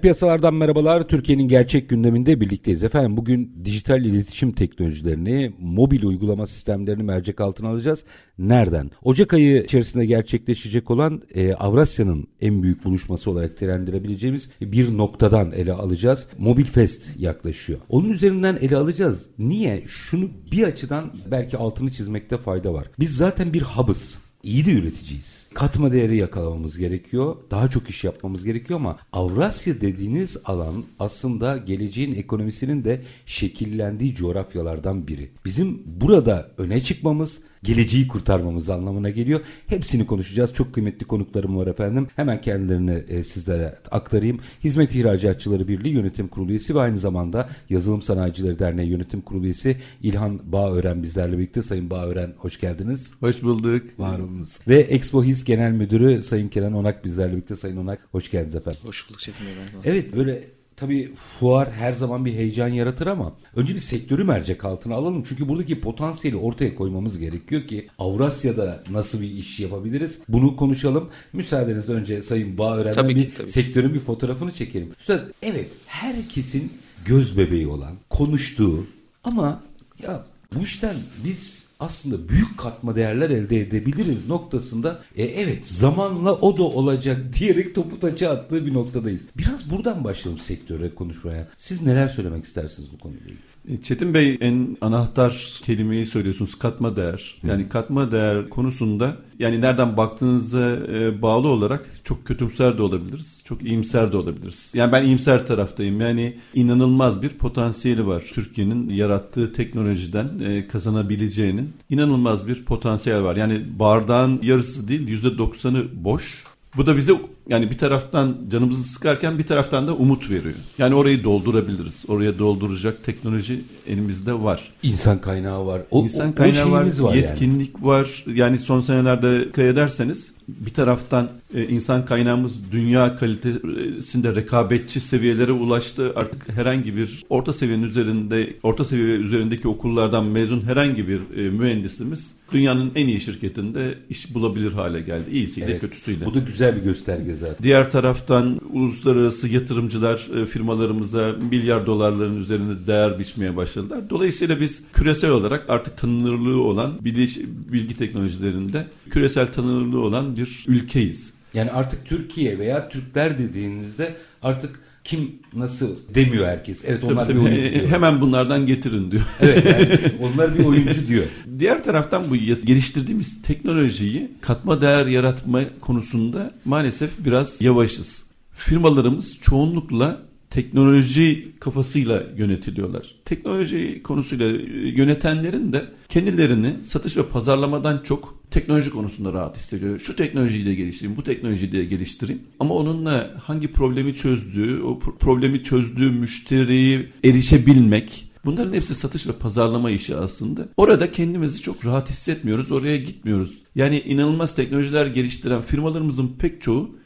Piyasalardan merhabalar. Türkiye'nin gerçek gündeminde birlikteyiz. Efendim bugün dijital iletişim teknolojilerini, mobil uygulama sistemlerini mercek altına alacağız. Nereden? Ocak ayı içerisinde gerçekleşecek olan e, Avrasya'nın en büyük buluşması olarak değerlendirebileceğimiz bir noktadan ele alacağız. Mobil Fest yaklaşıyor. Onun üzerinden ele alacağız. Niye? Şunu bir açıdan belki altını çizmekte fayda var. Biz zaten bir hub'ız iyi de üreticiyiz. Katma değeri yakalamamız gerekiyor. Daha çok iş yapmamız gerekiyor ama Avrasya dediğiniz alan aslında geleceğin ekonomisinin de şekillendiği coğrafyalardan biri. Bizim burada öne çıkmamız geleceği kurtarmamız anlamına geliyor. Hepsini konuşacağız. Çok kıymetli konuklarım var efendim. Hemen kendilerini e, sizlere aktarayım. Hizmet İhracatçıları Birliği Yönetim Kurulu üyesi ve aynı zamanda Yazılım Sanayicileri Derneği Yönetim Kurulu üyesi İlhan Bağören bizlerle birlikte. Sayın Bağören hoş geldiniz. Hoş bulduk. Var olunuz. Ve Expo His Genel Müdürü Sayın Kenan Onak bizlerle birlikte. Sayın Onak hoş geldiniz efendim. Hoş bulduk Çetin Bey. Evet böyle Tabii fuar her zaman bir heyecan yaratır ama önce bir sektörü mercek altına alalım. Çünkü buradaki potansiyeli ortaya koymamız gerekiyor ki Avrasya'da nasıl bir iş yapabiliriz? Bunu konuşalım. Müsaadenizle önce Sayın Bağören'den bir ki, tabii. sektörün bir fotoğrafını çekelim. Üstad evet herkesin göz bebeği olan, konuştuğu ama ya bu işten biz aslında büyük katma değerler elde edebiliriz noktasında e, evet zamanla o da olacak diyerek topu taça attığı bir noktadayız. Biraz buradan başlayalım sektöre konuşmaya. Siz neler söylemek istersiniz bu konuyla ilgili? Çetin Bey en anahtar kelimeyi söylüyorsunuz katma değer. Yani katma değer konusunda yani nereden baktığınıza e, bağlı olarak çok kötümser de olabiliriz. Çok iyimser de olabiliriz. Yani ben iyimser taraftayım. Yani inanılmaz bir potansiyeli var. Türkiye'nin yarattığı teknolojiden e, kazanabileceğinin inanılmaz bir potansiyel var. Yani bardağın yarısı değil %90'ı boş. Bu da bize yani bir taraftan canımızı sıkarken bir taraftan da umut veriyor. Yani orayı doldurabiliriz. Oraya dolduracak teknoloji elimizde var. İnsan kaynağı var. O, İnsan o- o kaynağı var, var yetkinlik yani. var. Yani son senelerde dikkat ederseniz bir taraftan e, insan kaynağımız dünya kalitesinde rekabetçi seviyelere ulaştı. Artık herhangi bir orta seviyenin üzerinde, orta seviye üzerindeki okullardan mezun herhangi bir e, mühendisimiz dünyanın en iyi şirketinde iş bulabilir hale geldi. İyisiyle Evet. kötüsüyle. Bu da güzel bir gösterge zaten. Diğer taraftan uluslararası yatırımcılar e, firmalarımıza milyar dolarların üzerinde değer biçmeye başladılar. Dolayısıyla biz küresel olarak artık tanınırlığı olan biliş- bilgi teknolojilerinde küresel tanınırlığı olan bir ülkeyiz. Yani artık Türkiye veya Türkler dediğinizde artık kim nasıl demiyor herkes. Evet onlar Tabii, bir tabii, oyuncu diyor. hemen bunlardan getirin diyor. Evet yani onlar bir oyuncu diyor. Diğer taraftan bu geliştirdiğimiz teknolojiyi katma değer yaratma konusunda maalesef biraz yavaşız. Firmalarımız çoğunlukla teknoloji kafasıyla yönetiliyorlar. Teknoloji konusuyla yönetenlerin de kendilerini satış ve pazarlamadan çok teknoloji konusunda rahat hissediyor. Şu teknolojiyi de geliştireyim, bu teknolojiyi de geliştireyim. Ama onunla hangi problemi çözdüğü, o pro- problemi çözdüğü müşteriyi erişebilmek, Bunların hepsi satış ve pazarlama işi aslında. Orada kendimizi çok rahat hissetmiyoruz. Oraya gitmiyoruz. Yani inanılmaz teknolojiler geliştiren firmalarımızın pek çoğu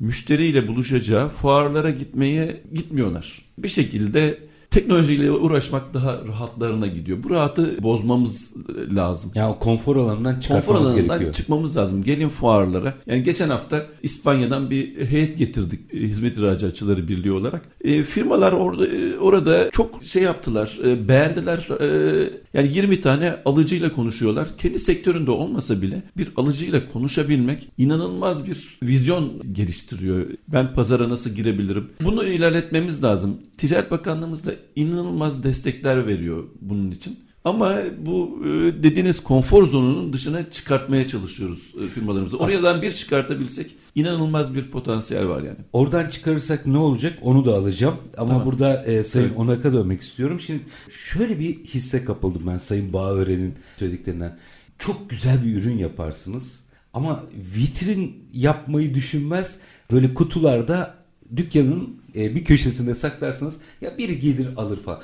müşteriyle buluşacağı fuarlara gitmeye gitmiyorlar. Bir şekilde teknolojiyle uğraşmak daha rahatlarına gidiyor. Bu rahatı bozmamız e, lazım. Ya o konfor alanından Konfor çıkartmamız alanından gerekiyor. çıkmamız lazım. Gelin fuarlara. Yani geçen hafta İspanya'dan bir heyet getirdik e, Hizmet İhracatçıları Birliği olarak. E, firmalar orada e, orada çok şey yaptılar. e, beğendiler. E, yani 20 tane alıcıyla konuşuyorlar. Kendi sektöründe olmasa bile bir alıcıyla konuşabilmek inanılmaz bir vizyon geliştiriyor. Ben pazara nasıl girebilirim? Bunu ilerletmemiz lazım. Ticaret Bakanlığımız da inanılmaz destekler veriyor bunun için. Ama bu e, dediğiniz konfor zonunun dışına çıkartmaya çalışıyoruz e, firmalarımızı. Oradan bir çıkartabilsek inanılmaz bir potansiyel var yani. Oradan çıkarırsak ne olacak onu da alacağım. Ama tamam. burada e, Sayın evet. Onak'a dönmek istiyorum. Şimdi şöyle bir hisse kapıldım ben Sayın Bağören'in söylediklerinden. Çok güzel bir ürün yaparsınız. Ama vitrin yapmayı düşünmez. Böyle kutularda dükkanın e, bir köşesinde saklarsınız. Ya biri gelir alır falan.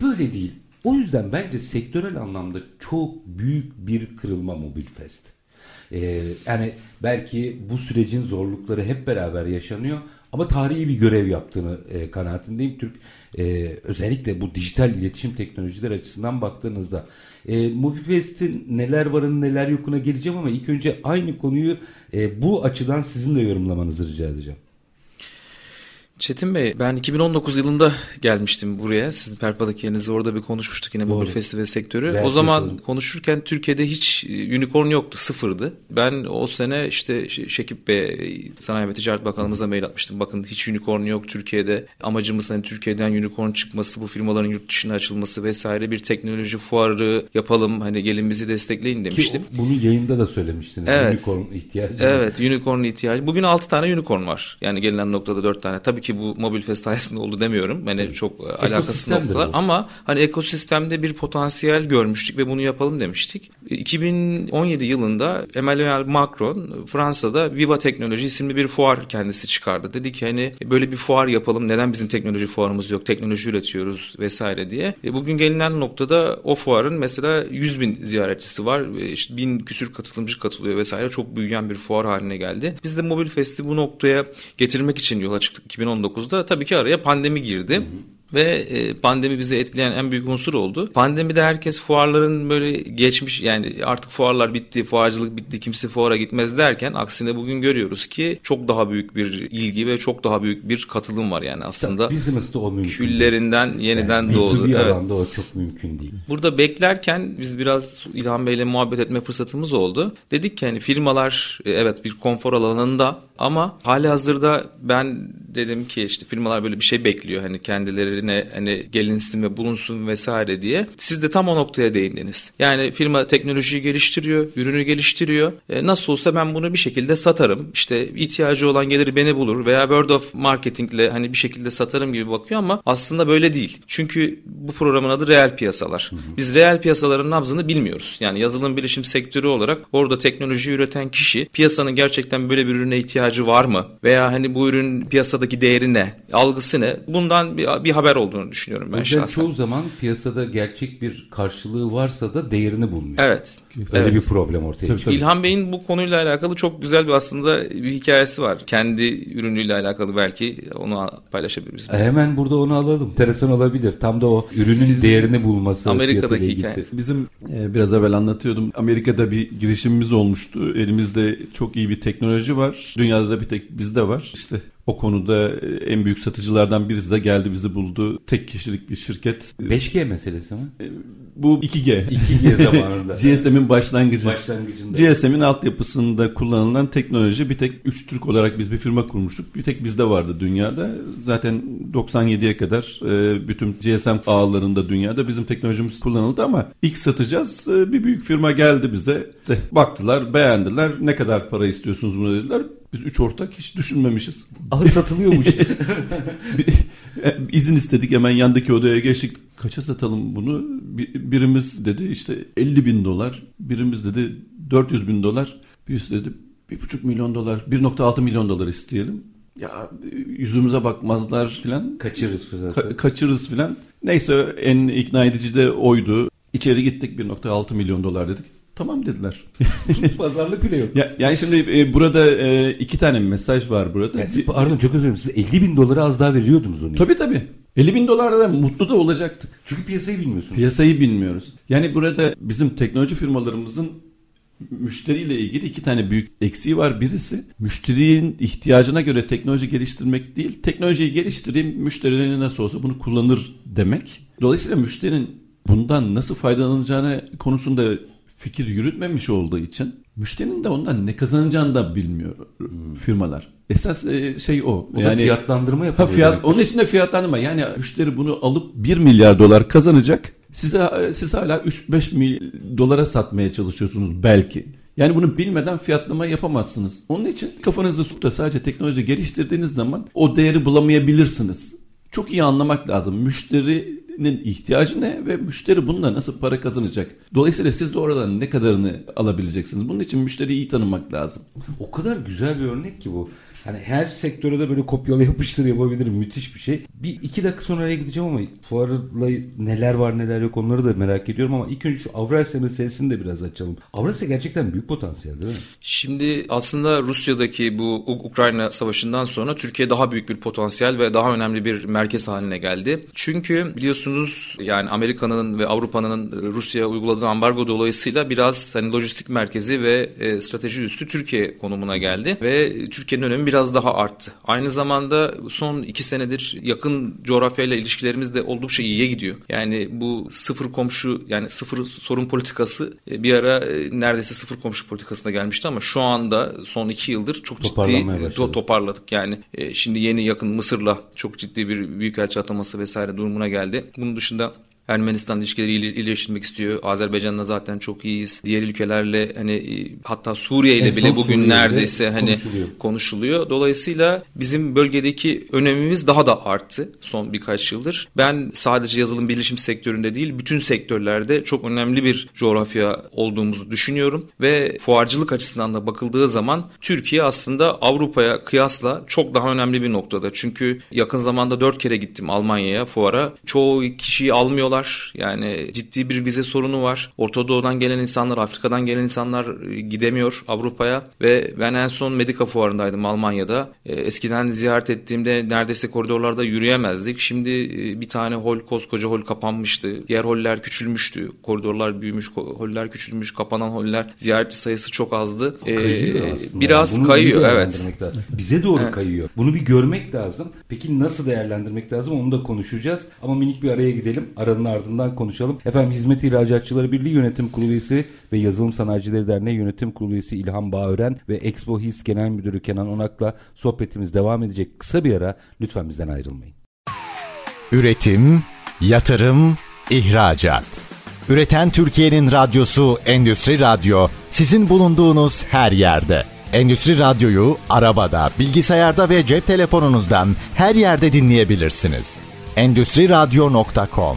Böyle değil. O yüzden bence sektörel anlamda çok büyük bir kırılma Mobil Fest. Ee, yani belki bu sürecin zorlukları hep beraber yaşanıyor ama tarihi bir görev yaptığını e, kanaatindeyim. Türk e, özellikle bu dijital iletişim teknolojiler açısından baktığınızda e, Mobifest'in neler varın neler yokuna geleceğim ama ilk önce aynı konuyu e, bu açıdan sizin de yorumlamanızı rica edeceğim. Çetin Bey ben 2019 yılında gelmiştim buraya. Sizin Perpa'daki yerinizde orada bir konuşmuştuk yine mobil festival sektörü. Belki o zaman sanırım. konuşurken Türkiye'de hiç e, unicorn yoktu sıfırdı. Ben o sene işte Şekip Bey Sanayi ve Ticaret Bakanlığımıza mail atmıştım. Bakın hiç unicorn yok Türkiye'de. Amacımız hani Türkiye'den unicorn çıkması, bu firmaların yurt dışına açılması vesaire bir teknoloji fuarı yapalım. Hani gelin bizi destekleyin demiştim. Ki bunu yayında da söylemiştiniz. Evet. Unicorn ihtiyacı. Evet unicorn ihtiyacı. Bugün 6 tane unicorn var. Yani gelinen noktada 4 tane. Tabii ki bu Mobil Fest sayesinde oldu demiyorum. Yani çok e, alakası noktalar ama hani ekosistemde bir potansiyel görmüştük ve bunu yapalım demiştik. 2017 yılında Emmanuel Macron Fransa'da Viva Teknoloji isimli bir fuar kendisi çıkardı. Dedi ki hani böyle bir fuar yapalım. Neden bizim teknoloji fuarımız yok? Teknoloji üretiyoruz vesaire diye. E, bugün gelinen noktada o fuarın mesela 100 bin ziyaretçisi var. E, işte bin küsür katılımcı katılıyor vesaire. Çok büyüyen bir fuar haline geldi. Biz de Mobil Fest'i bu noktaya getirmek için yola çıktık 2019'da tabii ki araya pandemi girdi. Hı hı. Ve e, pandemi bizi etkileyen en büyük unsur oldu. Pandemide herkes fuarların böyle geçmiş yani artık fuarlar bitti, fuarcılık bitti, kimse fuara gitmez derken aksine bugün görüyoruz ki çok daha büyük bir ilgi ve çok daha büyük bir katılım var yani aslında. Business'ta o mümkün Küllerinden değil. yeniden yani, doğdu. Bir evet. alanda o çok mümkün değil. Burada beklerken biz biraz İlhan Bey'le muhabbet etme fırsatımız oldu. Dedik ki hani firmalar e, evet bir konfor alanında ama hali hazırda ben dedim ki işte firmalar böyle bir şey bekliyor hani kendilerine hani gelinsin ve bulunsun vesaire diye. Siz de tam o noktaya değindiniz. Yani firma teknolojiyi geliştiriyor, ürünü geliştiriyor. E, nasıl olsa ben bunu bir şekilde satarım. İşte ihtiyacı olan gelir beni bulur veya word of marketingle hani bir şekilde satarım gibi bakıyor ama aslında böyle değil. Çünkü bu programın adı reel piyasalar. Biz reel piyasaların nabzını bilmiyoruz. Yani yazılım bilişim sektörü olarak orada teknoloji üreten kişi piyasanın gerçekten böyle bir ürüne ihtiyacı var mı? Veya hani bu ürün piyasada piyasadaki değeri ne, algısı ne? Bundan bir, bir haber olduğunu düşünüyorum ben şahsen. Çoğu zaman piyasada gerçek bir karşılığı varsa da değerini bulmuyor. Evet. Öyle evet. bir problem ortaya çıkıyor. İlhan Bey'in bu konuyla alakalı çok güzel bir aslında bir hikayesi var. Kendi ürünüyle alakalı belki onu paylaşabiliriz. E hemen burada onu alalım. Enteresan olabilir. Tam da o ürünün değerini bulması. Amerika'daki hikaye. Bizim e, biraz evvel anlatıyordum. Amerika'da bir girişimimiz olmuştu. Elimizde çok iyi bir teknoloji var. Dünyada da bir tek bizde var. İşte o konuda e, en büyük satıcılardan birisi de geldi bizi buldu. Tek kişilik bir şirket. 5G meselesi mi? E, bu 2G. 2G zamanında. GSM'in başlangıcı. Başlangıcında. GSM'in altyapısında kullanılan teknoloji bir tek 3 Türk olarak biz bir firma kurmuştuk. Bir tek bizde vardı dünyada. Zaten 97'ye kadar e, bütün GSM ağlarında dünyada bizim teknolojimiz kullanıldı ama ilk satacağız. Bir büyük firma geldi bize. Baktılar, beğendiler. Ne kadar para istiyorsunuz bunu dediler. Biz üç ortak hiç düşünmemişiz. Aa satılıyormuş. İzin istedik hemen yandaki odaya geçtik. Kaça satalım bunu? Birimiz dedi işte 50 bin dolar. Birimiz dedi 400 bin dolar. Birisi dedi 1,5 milyon dolar, 1.6 milyon dolar isteyelim. Ya yüzümüze bakmazlar filan. Kaçırırız filan. Ka- kaçırırız filan. Neyse en ikna edici de oydu. İçeri gittik 1.6 milyon dolar dedik. Tamam dediler. Pazarlık bile yok. Ya, yani şimdi e, burada e, iki tane mesaj var burada. Yani, pardon çok özür dilerim. Siz 50 bin dolara az daha veriyordunuz onu. Tabii tabii. 50 bin dolarda da mutlu da olacaktık. Çünkü piyasayı bilmiyorsunuz. Piyasayı bilmiyoruz. Yani burada bizim teknoloji firmalarımızın müşteriyle ilgili iki tane büyük eksiği var. Birisi müşterinin ihtiyacına göre teknoloji geliştirmek değil. Teknolojiyi geliştireyim müşterilerin nasıl olsa bunu kullanır demek. Dolayısıyla müşterinin bundan nasıl faydalanacağını konusunda fikir yürütmemiş olduğu için müşterinin de ondan ne kazanacağını da bilmiyor hmm. firmalar. Esas e, şey o. o yani fiyatlandırma yapıyor. Ha fiyat onun için de fiyatlandırma. Yani müşteri bunu alıp 1 milyar dolar kazanacak. Size siz hala 3-5 mil dolara satmaya çalışıyorsunuz belki. Yani bunu bilmeden fiyatlama yapamazsınız. Onun için kafanızda tutup sadece teknoloji geliştirdiğiniz zaman o değeri bulamayabilirsiniz. Çok iyi anlamak lazım. Müşterinin ihtiyacı ne ve müşteri bununla nasıl para kazanacak? Dolayısıyla siz de oradan ne kadarını alabileceksiniz? Bunun için müşteriyi iyi tanımak lazım. O kadar güzel bir örnek ki bu. Hani her sektöre de böyle kopyala yapıştır yapabilirim. Müthiş bir şey. Bir iki dakika sonra oraya gideceğim ama fuarla neler var neler yok onları da merak ediyorum ama ilk önce şu Avrasya meselesini de biraz açalım. Avrasya gerçekten büyük potansiyel değil mi? Şimdi aslında Rusya'daki bu Ukrayna savaşından sonra Türkiye daha büyük bir potansiyel ve daha önemli bir merkez haline geldi. Çünkü biliyorsunuz yani Amerika'nın ve Avrupa'nın Rusya'ya uyguladığı ambargo dolayısıyla biraz hani lojistik merkezi ve e, strateji üstü Türkiye konumuna geldi ve Türkiye'nin önemi biraz daha arttı. Aynı zamanda son iki senedir yakın coğrafyayla ilişkilerimiz de oldukça iyiye gidiyor. Yani bu sıfır komşu yani sıfır sorun politikası e, bir ara e, neredeyse sıfır komşu politikasına gelmişti ama şu anda son iki yıldır çok ciddi to toparladık. Yani e, şimdi yeni yakın Mısır'la çok ciddi bir büyükelçi ataması vesaire durumuna geldi. Bunun dışında Ermenistan ilişkileri iyileştirmek istiyor. Azerbaycan'la zaten çok iyiyiz. Diğer ülkelerle hani hatta Suriye ile bile bugün Suriye'de neredeyse hani konuşuluyor. konuşuluyor. Dolayısıyla bizim bölgedeki önemimiz daha da arttı son birkaç yıldır. Ben sadece yazılım bilişim sektöründe değil bütün sektörlerde çok önemli bir coğrafya olduğumuzu düşünüyorum ve fuarcılık açısından da bakıldığı zaman Türkiye aslında Avrupa'ya kıyasla çok daha önemli bir noktada. Çünkü yakın zamanda dört kere gittim Almanya'ya fuara. Çoğu kişiyi almıyorlar gidemiyorlar. Yani ciddi bir vize sorunu var. Orta Doğu'dan gelen insanlar, Afrika'dan gelen insanlar e, gidemiyor Avrupa'ya ve ben en son Medika fuarındaydım Almanya'da. E, eskiden ziyaret ettiğimde neredeyse koridorlarda yürüyemezdik. Şimdi e, bir tane hol, koskoca hol kapanmıştı. Diğer holler küçülmüştü. Koridorlar büyümüş, holler küçülmüş, kapanan holler. Ziyaretçi sayısı çok azdı. Kayıyor Biraz yani. kayıyor evet. Bize doğru evet. kayıyor. Bunu bir görmek lazım. Peki nasıl değerlendirmek lazım onu da konuşacağız. Ama minik bir araya gidelim. Aranın ardından konuşalım. Efendim Hizmet İhracatçıları Birliği Yönetim Kurulu üyesi ve Yazılım Sanayicileri Derneği Yönetim Kurulu üyesi İlhan Bağören ve Expo His Genel Müdürü Kenan Onak'la sohbetimiz devam edecek. Kısa bir ara lütfen bizden ayrılmayın. Üretim, yatırım, ihracat. Üreten Türkiye'nin radyosu Endüstri Radyo sizin bulunduğunuz her yerde. Endüstri Radyo'yu arabada, bilgisayarda ve cep telefonunuzdan her yerde dinleyebilirsiniz. Endüstri Radyo.com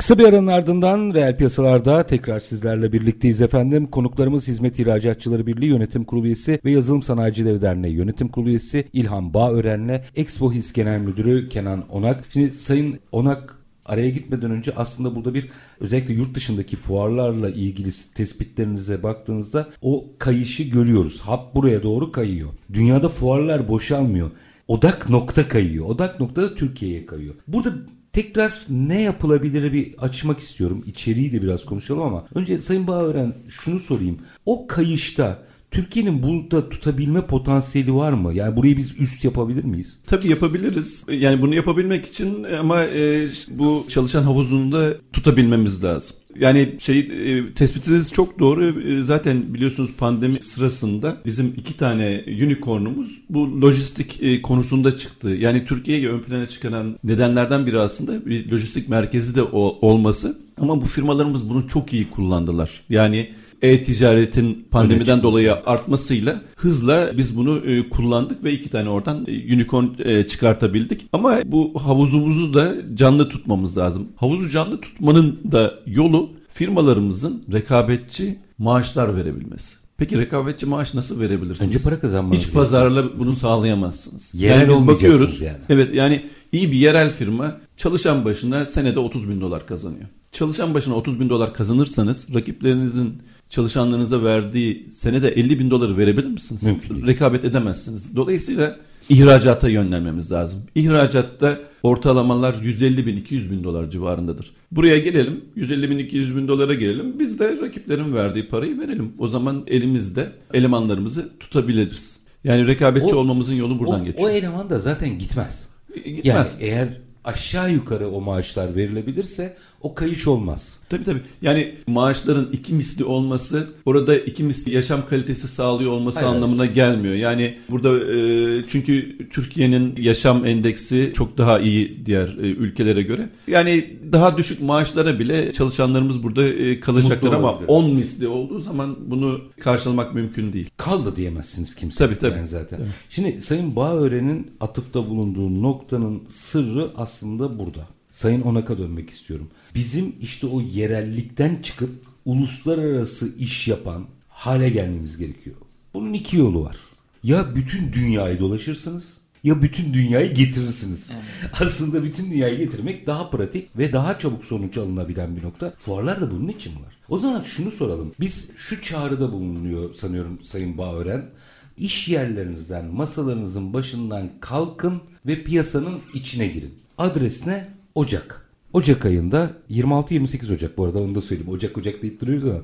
Kısa bir aranın ardından reel piyasalarda tekrar sizlerle birlikteyiz efendim. Konuklarımız Hizmet İhracatçıları Birliği Yönetim Kurulu üyesi ve Yazılım Sanayicileri Derneği Yönetim Kurulu üyesi İlhan Bağören'le Expo His Genel Müdürü Kenan Onak. Şimdi Sayın Onak araya gitmeden önce aslında burada bir özellikle yurt dışındaki fuarlarla ilgili tespitlerinize baktığınızda o kayışı görüyoruz. Hap buraya doğru kayıyor. Dünyada fuarlar boşalmıyor. Odak nokta kayıyor. Odak nokta da Türkiye'ye kayıyor. Burada tekrar ne yapılabilir bir açmak istiyorum. İçeriği de biraz konuşalım ama önce Sayın Bağören şunu sorayım. O kayışta Türkiye'nin burada tutabilme potansiyeli var mı? Yani burayı biz üst yapabilir miyiz? Tabii yapabiliriz. Yani bunu yapabilmek için ama e, bu çalışan havuzunu da tutabilmemiz lazım. Yani şey e, tespitiniz çok doğru. E, zaten biliyorsunuz pandemi sırasında bizim iki tane unicornumuz bu lojistik e, konusunda çıktı. Yani Türkiye'yi ön plana çıkaran nedenlerden biri aslında bir lojistik merkezi de olması. Ama bu firmalarımız bunu çok iyi kullandılar. Yani e-ticaretin pandemiden dolayı artmasıyla hızla biz bunu e, kullandık ve iki tane oradan e, unicorn e, çıkartabildik. Ama bu havuzumuzu da canlı tutmamız lazım. Havuzu canlı tutmanın da yolu firmalarımızın rekabetçi maaşlar verebilmesi. Peki rekabetçi maaş nasıl verebilirsiniz? Önce para kazanmanız İç pazarla bunu sağlayamazsınız. Yerel yani biz bakıyoruz. Yani. Evet yani iyi bir yerel firma çalışan başına senede 30 bin dolar kazanıyor. Çalışan başına 30 bin dolar kazanırsanız rakiplerinizin çalışanlarınıza verdiği senede 50 bin doları verebilir misiniz? Mümkün değil. Rekabet edemezsiniz. Dolayısıyla ihracata yönlenmemiz lazım. İhracatta ortalamalar 150 bin 200 bin dolar civarındadır. Buraya gelelim 150 bin 200 bin dolara gelelim biz de rakiplerin verdiği parayı verelim. O zaman elimizde elemanlarımızı tutabiliriz. Yani rekabetçi o, olmamızın yolu buradan o, geçiyor. O eleman da zaten gitmez. E, gitmez. Yani eğer aşağı yukarı o maaşlar verilebilirse o kayış olmaz. Tabii tabii. Yani maaşların iki misli olması orada iki misli yaşam kalitesi sağlıyor olması Hayır. anlamına gelmiyor. Yani burada e, çünkü Türkiye'nin yaşam endeksi çok daha iyi diğer e, ülkelere göre. Yani daha düşük maaşlara bile çalışanlarımız burada e, kalacaklar ama olabilir. 10 misli olduğu zaman bunu karşılamak mümkün değil. Kal da diyemezsiniz kimse. Tabii, tabii. Yani zaten. Şimdi Sayın Bağören'in atıfta bulunduğu noktanın sırrı aslında burada. Sayın Onak'a dönmek istiyorum. Bizim işte o yerellikten çıkıp uluslararası iş yapan hale gelmemiz gerekiyor. Bunun iki yolu var. Ya bütün dünyayı dolaşırsınız ya bütün dünyayı getirirsiniz. Aslında bütün dünyayı getirmek daha pratik ve daha çabuk sonuç alınabilen bir nokta. Fuarlar da bunun için var. O zaman şunu soralım. Biz şu çağrıda bulunuyor sanıyorum Sayın Bağören. İş yerlerinizden, masalarınızın başından kalkın ve piyasanın içine girin. Adres ne? Ocak. Ocak ayında 26-28 Ocak bu arada onu da söyleyeyim. Ocak Ocak deyip duruyoruz ama.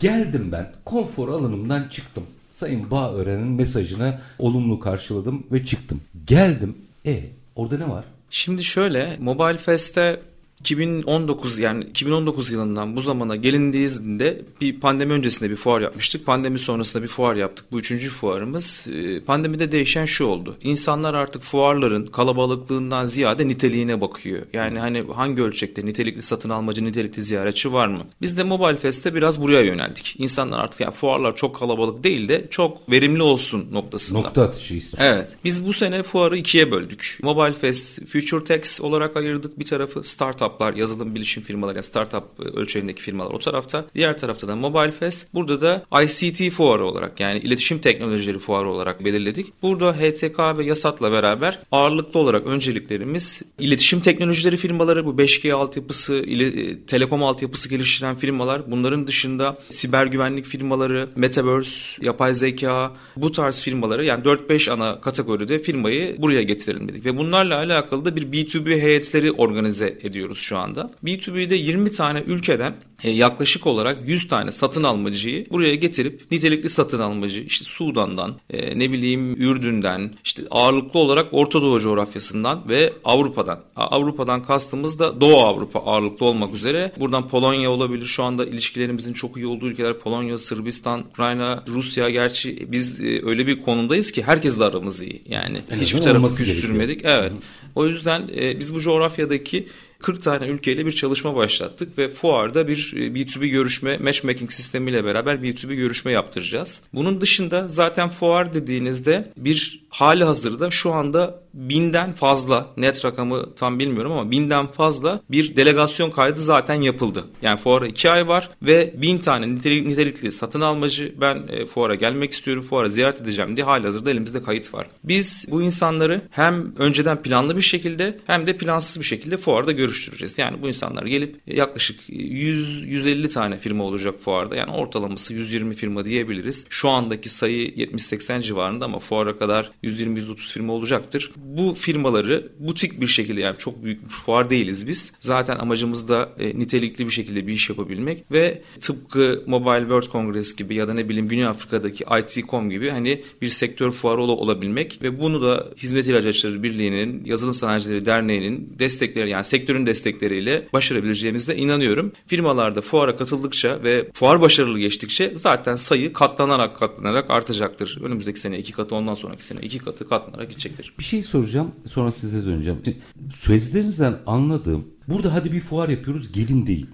Geldim ben konfor alanımdan çıktım. Sayın Bağören'in mesajını olumlu karşıladım ve çıktım. Geldim. E orada ne var? Şimdi şöyle Mobile Fest'te 2019 yani 2019 yılından bu zamana gelindiğinde bir pandemi öncesinde bir fuar yapmıştık. Pandemi sonrasında bir fuar yaptık. Bu üçüncü fuarımız. Ee, Pandemide değişen şu oldu. İnsanlar artık fuarların kalabalıklığından ziyade niteliğine bakıyor. Yani hani hangi ölçekte nitelikli satın almacı, nitelikli ziyaretçi var mı? Biz de Mobile Fest'te biraz buraya yöneldik. İnsanlar artık yani fuarlar çok kalabalık değil de çok verimli olsun noktasında. Nokta atışı. Evet. Biz bu sene fuarı ikiye böldük. Mobile Fest, Future Techs olarak ayırdık. Bir tarafı startuplar, yazılım bilişim firmaları, yani startup e, ölçeğindeki firmalar o tarafta. Diğer tarafta da Mobile Fest. Burada da ICT fuarı olarak yani iletişim teknolojileri fuarı olarak belirledik. Burada HTK ve Yasat'la beraber ağırlıklı olarak önceliklerimiz iletişim teknolojileri firmaları, bu 5G altyapısı, ile, telekom altyapısı geliştiren firmalar. Bunların dışında siber güvenlik firmaları, Metaverse, yapay zeka, bu tarz firmaları yani 4-5 ana kategoride firmayı buraya getirelim dedik. Ve bunlarla alakalı da bir B2B heyetleri organize ediyoruz şu anda. B2B'de 20 tane ülkeden e, yaklaşık olarak 100 tane satın almacıyı buraya getirip nitelikli satın almacı işte Sudan'dan e, ne bileyim Ürdün'den işte ağırlıklı olarak Orta Doğu coğrafyasından ve Avrupa'dan. Avrupa'dan kastımız da Doğu Avrupa ağırlıklı olmak üzere. Buradan Polonya olabilir. Şu anda ilişkilerimizin çok iyi olduğu ülkeler Polonya, Sırbistan, Ukrayna, Rusya. Gerçi biz e, öyle bir konumdayız ki herkesle aramız iyi. Yani En hiçbir tarafı küstürmedik. Evet. O yüzden biz bu coğrafyadaki 40 tane ülkeyle bir çalışma başlattık ve fuarda bir e, B2B görüşme matchmaking sistemiyle beraber B2B görüşme yaptıracağız. Bunun dışında zaten fuar dediğinizde bir hali hazırda şu anda binden fazla net rakamı tam bilmiyorum ama binden fazla bir delegasyon kaydı zaten yapıldı. Yani fuara iki ay var ve bin tane nitelik- nitelikli satın almacı ben e, fuara gelmek istiyorum, fuara ziyaret edeceğim diye hali hazırda elimizde kayıt var. Biz bu insanları hem önceden planlı bir şekilde hem de plansız bir şekilde fuarda görüştüreceğiz. Yani bu insanlar gelip yaklaşık 100-150 tane firma olacak fuarda. Yani ortalaması 120 firma diyebiliriz. Şu andaki sayı 70-80 civarında ama fuara kadar 120-130 firma olacaktır. Bu firmaları butik bir şekilde yani çok büyük bir fuar değiliz biz. Zaten amacımız da e, nitelikli bir şekilde bir iş yapabilmek ve tıpkı Mobile World Congress gibi ya da ne bileyim Güney Afrika'daki IT.com gibi hani bir sektör fuarı ol- olabilmek ve bunu da Hizmet İhracatçıları Birliği'nin, Yazılım Sanayicileri Derneği'nin destekleri yani sektörün destekleriyle başarabileceğimize inanıyorum. Firmalarda fuara katıldıkça ve fuar başarılı geçtikçe zaten sayı katlanarak katlanarak artacaktır. Önümüzdeki sene iki katı ondan sonraki sene iki katı katlanarak gidecektir. Bir şey soracağım sonra size döneceğim. Şimdi, Sözlerinizden anladığım burada hadi bir fuar yapıyoruz gelin değil.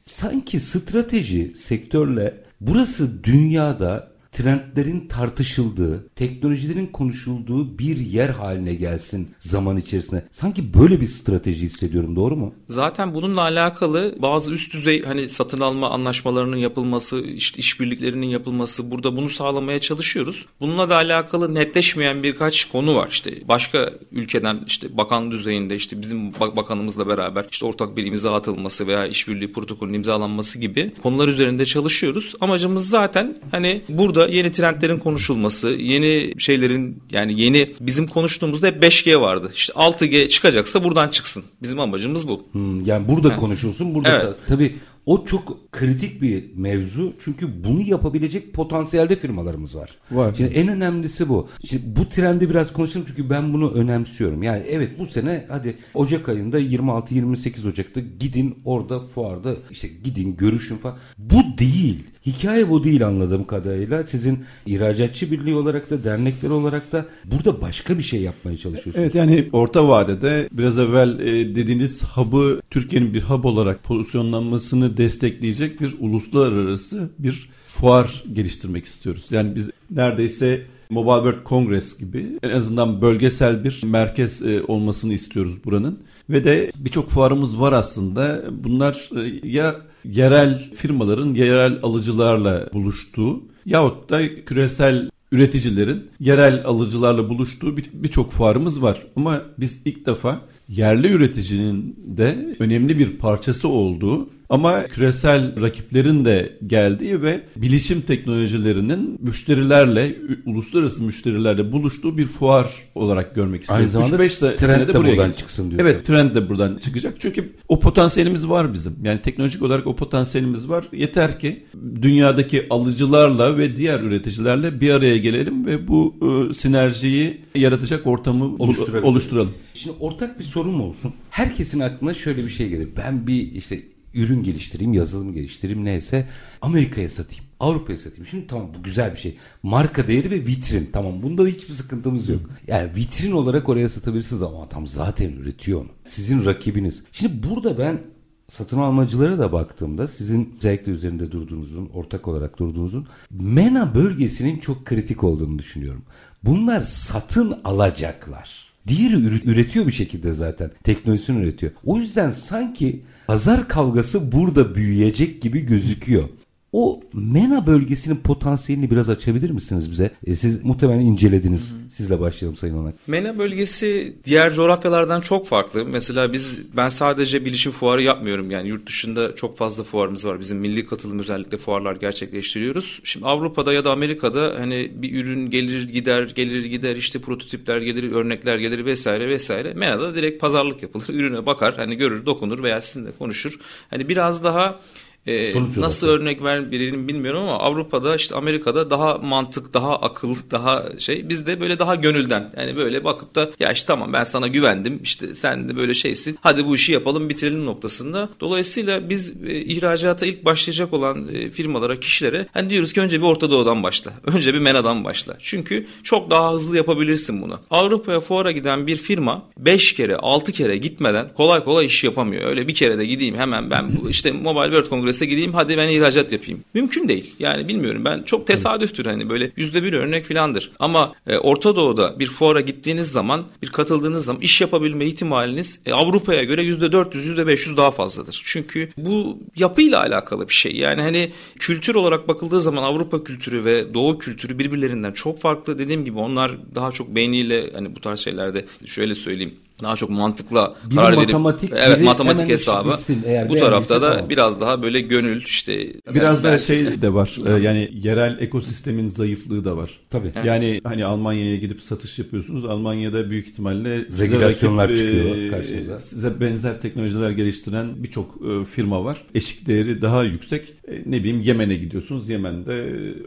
Sanki strateji sektörle burası dünyada trendlerin tartışıldığı, teknolojilerin konuşulduğu bir yer haline gelsin zaman içerisinde. Sanki böyle bir strateji hissediyorum doğru mu? Zaten bununla alakalı bazı üst düzey hani satın alma anlaşmalarının yapılması, işte işbirliklerinin yapılması burada bunu sağlamaya çalışıyoruz. Bununla da alakalı netleşmeyen birkaç konu var. İşte başka ülkeden işte bakan düzeyinde işte bizim bak- bakanımızla beraber işte ortak bir imza atılması veya işbirliği protokolünün imzalanması gibi konular üzerinde çalışıyoruz. Amacımız zaten hani burada yeni trendlerin konuşulması, yeni şeylerin yani yeni bizim konuştuğumuzda hep 5G vardı. İşte 6G çıkacaksa buradan çıksın. Bizim amacımız bu. Hmm, yani burada konuşulsun. Burada Evet. ta- tabii O çok kritik bir mevzu. Çünkü bunu yapabilecek potansiyelde firmalarımız var. Var. Şimdi en önemlisi bu. Şimdi bu trendi biraz konuşalım çünkü ben bunu önemsiyorum. Yani evet bu sene hadi Ocak ayında 26-28 Ocak'ta gidin orada fuarda işte gidin görüşün falan. Bu değil. Hikaye bu değil anladığım kadarıyla. Sizin ihracatçı birliği olarak da dernekler olarak da burada başka bir şey yapmaya çalışıyorsunuz. Evet yani orta vadede biraz evvel e, dediğiniz hub'ı Türkiye'nin bir hub olarak pozisyonlanmasını destekleyecek bir uluslararası bir fuar geliştirmek istiyoruz. Yani biz neredeyse Mobile World Congress gibi en azından bölgesel bir merkez e, olmasını istiyoruz buranın. Ve de birçok fuarımız var aslında. Bunlar e, ya yerel firmaların yerel alıcılarla buluştuğu yahut da küresel üreticilerin yerel alıcılarla buluştuğu birçok bir fuarımız var. Ama biz ilk defa yerli üreticinin de önemli bir parçası olduğu ama küresel rakiplerin de geldiği ve bilişim teknolojilerinin müşterilerle, uluslararası müşterilerle buluştuğu bir fuar olarak görmek istiyoruz. Aynı zamanda 5 trend de buradan gelecek. çıksın diyor. Evet trend de buradan çıkacak. Çünkü o potansiyelimiz var bizim. Yani teknolojik olarak o potansiyelimiz var. Yeter ki dünyadaki alıcılarla ve diğer üreticilerle bir araya gelelim ve bu e, sinerjiyi yaratacak ortamı oluşturalım. oluşturalım. Şimdi ortak bir sorun olsun? Herkesin aklına şöyle bir şey gelir. Ben bir işte ürün geliştireyim, yazılım geliştireyim neyse Amerika'ya satayım. Avrupa'ya satayım. Şimdi tamam bu güzel bir şey. Marka değeri ve vitrin. Tamam bunda hiçbir sıkıntımız yok. Yani vitrin olarak oraya satabilirsiniz ama adam zaten üretiyor onu. Sizin rakibiniz. Şimdi burada ben satın almacılara da baktığımda sizin özellikle üzerinde durduğunuzun, ortak olarak durduğunuzun MENA bölgesinin çok kritik olduğunu düşünüyorum. Bunlar satın alacaklar. Diğeri üretiyor bir şekilde zaten. Teknolojisini üretiyor. O yüzden sanki pazar kavgası burada büyüyecek gibi gözüküyor. O MENA bölgesinin potansiyelini biraz açabilir misiniz bize? E, siz muhtemelen incelediniz. Hı hı. Sizle başlayalım Sayın Onak. MENA bölgesi diğer coğrafyalardan çok farklı. Mesela biz ben sadece bilişim fuarı yapmıyorum. Yani yurt dışında çok fazla fuarımız var. Bizim milli katılım özellikle fuarlar gerçekleştiriyoruz. Şimdi Avrupa'da ya da Amerika'da hani bir ürün gelir gider gelir gider işte prototipler gelir örnekler gelir vesaire vesaire. MENA'da direkt pazarlık yapılır. Ürüne bakar hani görür dokunur veya sizinle konuşur. Hani biraz daha ee, nasıl örnek verelim bilmiyorum ama Avrupa'da işte Amerika'da daha mantık, daha akıl, daha şey bizde böyle daha gönülden. Yani böyle bakıp da ya işte tamam ben sana güvendim işte sen de böyle şeysin hadi bu işi yapalım bitirelim noktasında. Dolayısıyla biz e, ihracata ilk başlayacak olan e, firmalara, kişilere hani diyoruz ki önce bir Orta Doğu'dan başla. Önce bir MENA'dan başla. Çünkü çok daha hızlı yapabilirsin bunu. Avrupa'ya fuara giden bir firma 5 kere 6 kere gitmeden kolay kolay iş yapamıyor. Öyle bir kere de gideyim hemen ben bu işte Mobile World Congress Kongres'e gideyim hadi ben ihracat yapayım. Mümkün değil. Yani bilmiyorum ben çok tesadüftür hani böyle yüzde bir örnek filandır. Ama e, Orta Doğu'da bir fuara gittiğiniz zaman bir katıldığınız zaman iş yapabilme ihtimaliniz e, Avrupa'ya göre yüzde 400 yüzde 500 daha fazladır. Çünkü bu yapıyla alakalı bir şey. Yani hani kültür olarak bakıldığı zaman Avrupa kültürü ve Doğu kültürü birbirlerinden çok farklı. Dediğim gibi onlar daha çok beyniyle hani bu tarz şeylerde şöyle söyleyeyim daha çok mantıkla biri karar verip matematik, evet matematik hesabı. Bitsin, bu tarafta da tamam. biraz daha böyle gönül işte biraz da şey de var. E, yani yerel ekosistemin zayıflığı da var. Tabii. Yani hani Almanya'ya gidip satış yapıyorsunuz. Almanya'da büyük ihtimalle size rakip, çıkıyor e, karşınıza. Size benzer teknolojiler geliştiren birçok e, firma var. Eşik değeri daha yüksek. Ne bileyim Yemen'e gidiyorsunuz. Yemen'de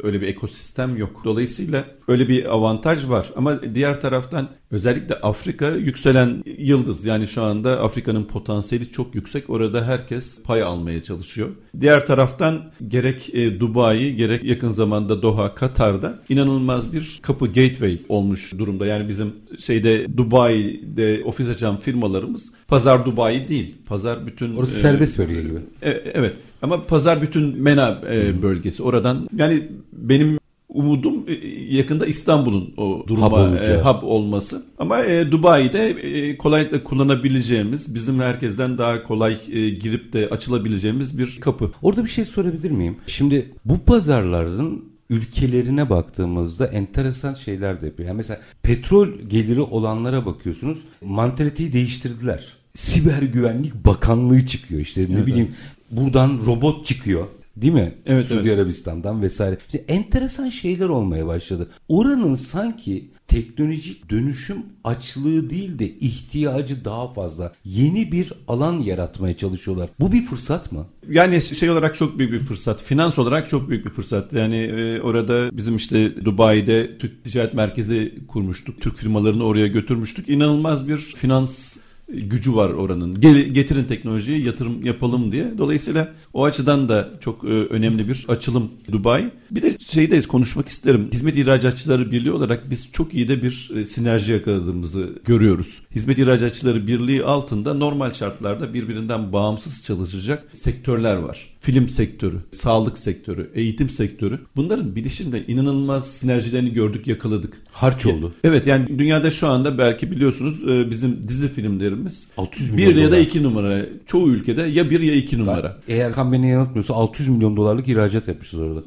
öyle bir ekosistem yok. Dolayısıyla öyle bir avantaj var. Ama diğer taraftan özellikle Afrika yükselen yıldız. Yani şu anda Afrika'nın potansiyeli çok yüksek. Orada herkes pay almaya çalışıyor. Diğer taraftan gerek e, Dubai gerek yakın zamanda Doha, Katar'da inanılmaz bir kapı gateway olmuş durumda. Yani bizim şeyde Dubai'de ofis açan firmalarımız pazar Dubai değil. Pazar bütün Orası e, serbest bölge gibi. E, evet. Ama pazar bütün MENA e, bölgesi. Oradan yani benim umudum e, yakında İstanbul'un o duruma hub, e, hub olması. Ama e, Dubai'de e, kolaylıkla kullanabileceğimiz, bizim herkesten daha kolay e, girip de açılabileceğimiz bir kapı. Orada bir şey sorabilir miyim? Şimdi bu pazarların ülkelerine baktığımızda enteresan şeyler de yapıyor. Yani mesela petrol geliri olanlara bakıyorsunuz. Mantaliteyi değiştirdiler. Siber Güvenlik Bakanlığı çıkıyor işte ne evet. bileyim buradan robot çıkıyor Değil mi? Evet, Suudi evet. Arabistan'dan vesaire. İşte enteresan şeyler olmaya başladı. Oranın sanki teknolojik dönüşüm açlığı değil de ihtiyacı daha fazla. Yeni bir alan yaratmaya çalışıyorlar. Bu bir fırsat mı? Yani şey olarak çok büyük bir fırsat. Finans olarak çok büyük bir fırsat. Yani e, orada bizim işte Dubai'de Türk Ticaret Merkezi kurmuştuk. Türk firmalarını oraya götürmüştük. İnanılmaz bir finans gücü var oranın. Gel, getirin teknolojiyi yatırım yapalım diye. Dolayısıyla o açıdan da çok e, önemli bir açılım Dubai. Bir de şeyi de konuşmak isterim. Hizmet İhracatçıları Birliği olarak biz çok iyi de bir e, sinerji yakaladığımızı görüyoruz. Hizmet İhracatçıları Birliği altında normal şartlarda birbirinden bağımsız çalışacak sektörler var. Film sektörü, sağlık sektörü, eğitim sektörü. Bunların bilişimle inanılmaz sinerjilerini gördük, yakaladık. Harç oldu. Evet yani dünyada şu anda belki biliyorsunuz e, bizim dizi filmlerimiz 600 milyon bir ya da iki numara. Çoğu ülkede ya bir ya iki numara. Eğer kan beni yanıltmıyorsa 600 milyon dolarlık ihracat yapmışız orada.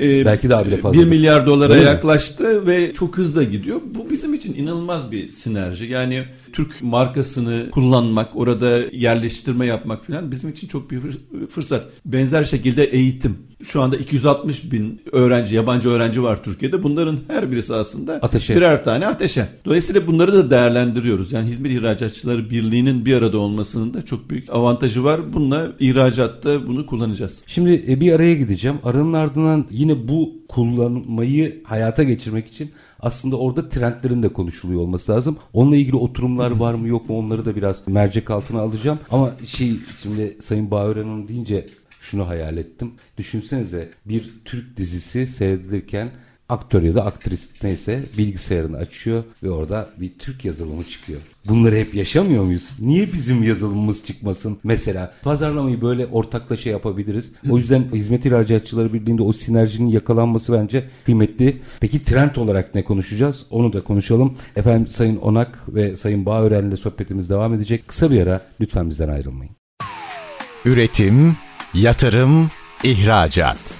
Ee, Belki daha bile fazla. 1 milyar dolara mi? yaklaştı ve çok hızla gidiyor. Bu bizim için inanılmaz bir sinerji. Yani Türk markasını kullanmak, orada yerleştirme yapmak falan bizim için çok büyük fır- fırsat. Benzer şekilde eğitim. Şu anda 260 bin öğrenci, yabancı öğrenci var Türkiye'de. Bunların her birisi aslında Ateşe. birer tane ateşe. Dolayısıyla bunları da değerlendiriyoruz. Yani Hizmet İhracatçıları Birliği'nin bir arada olmasının da çok büyük avantajı var. Bununla ihracatta bunu kullanacağız. Şimdi e, bir araya gideceğim. Aranın ardından yine bu kullanmayı hayata geçirmek için aslında orada trendlerin de konuşuluyor olması lazım. Onunla ilgili oturumlar var mı yok mu onları da biraz mercek altına alacağım. Ama şey şimdi Sayın Bağören deyince şunu hayal ettim. Düşünsenize bir Türk dizisi seyredilirken aktör ya da aktris neyse bilgisayarını açıyor ve orada bir Türk yazılımı çıkıyor. Bunları hep yaşamıyor muyuz? Niye bizim yazılımımız çıkmasın? Mesela pazarlamayı böyle ortaklaşa yapabiliriz. O yüzden Hizmet İhracatçıları Birliği'nde o sinerjinin yakalanması bence kıymetli. Peki trend olarak ne konuşacağız? Onu da konuşalım. Efendim Sayın Onak ve Sayın Bağören ile sohbetimiz devam edecek. Kısa bir ara lütfen bizden ayrılmayın. Üretim, yatırım, ihracat.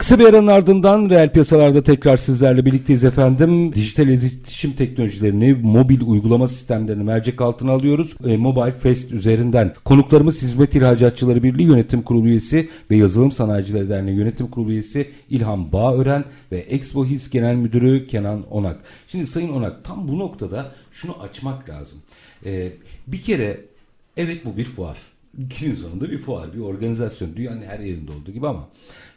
Kısa bir aranın ardından reel piyasalarda tekrar sizlerle birlikteyiz efendim. Dijital iletişim teknolojilerini, mobil uygulama sistemlerini mercek altına alıyoruz. E, Mobile Fest üzerinden konuklarımız Hizmet İhracatçıları Birliği Yönetim Kurulu üyesi ve Yazılım Sanayicileri Derneği Yönetim Kurulu üyesi İlhan Bağören ve Expo His Genel Müdürü Kenan Onak. Şimdi Sayın Onak tam bu noktada şunu açmak lazım. E, bir kere evet bu bir fuar. Günün sonunda bir fuar, bir organizasyon. Dünyanın her yerinde olduğu gibi ama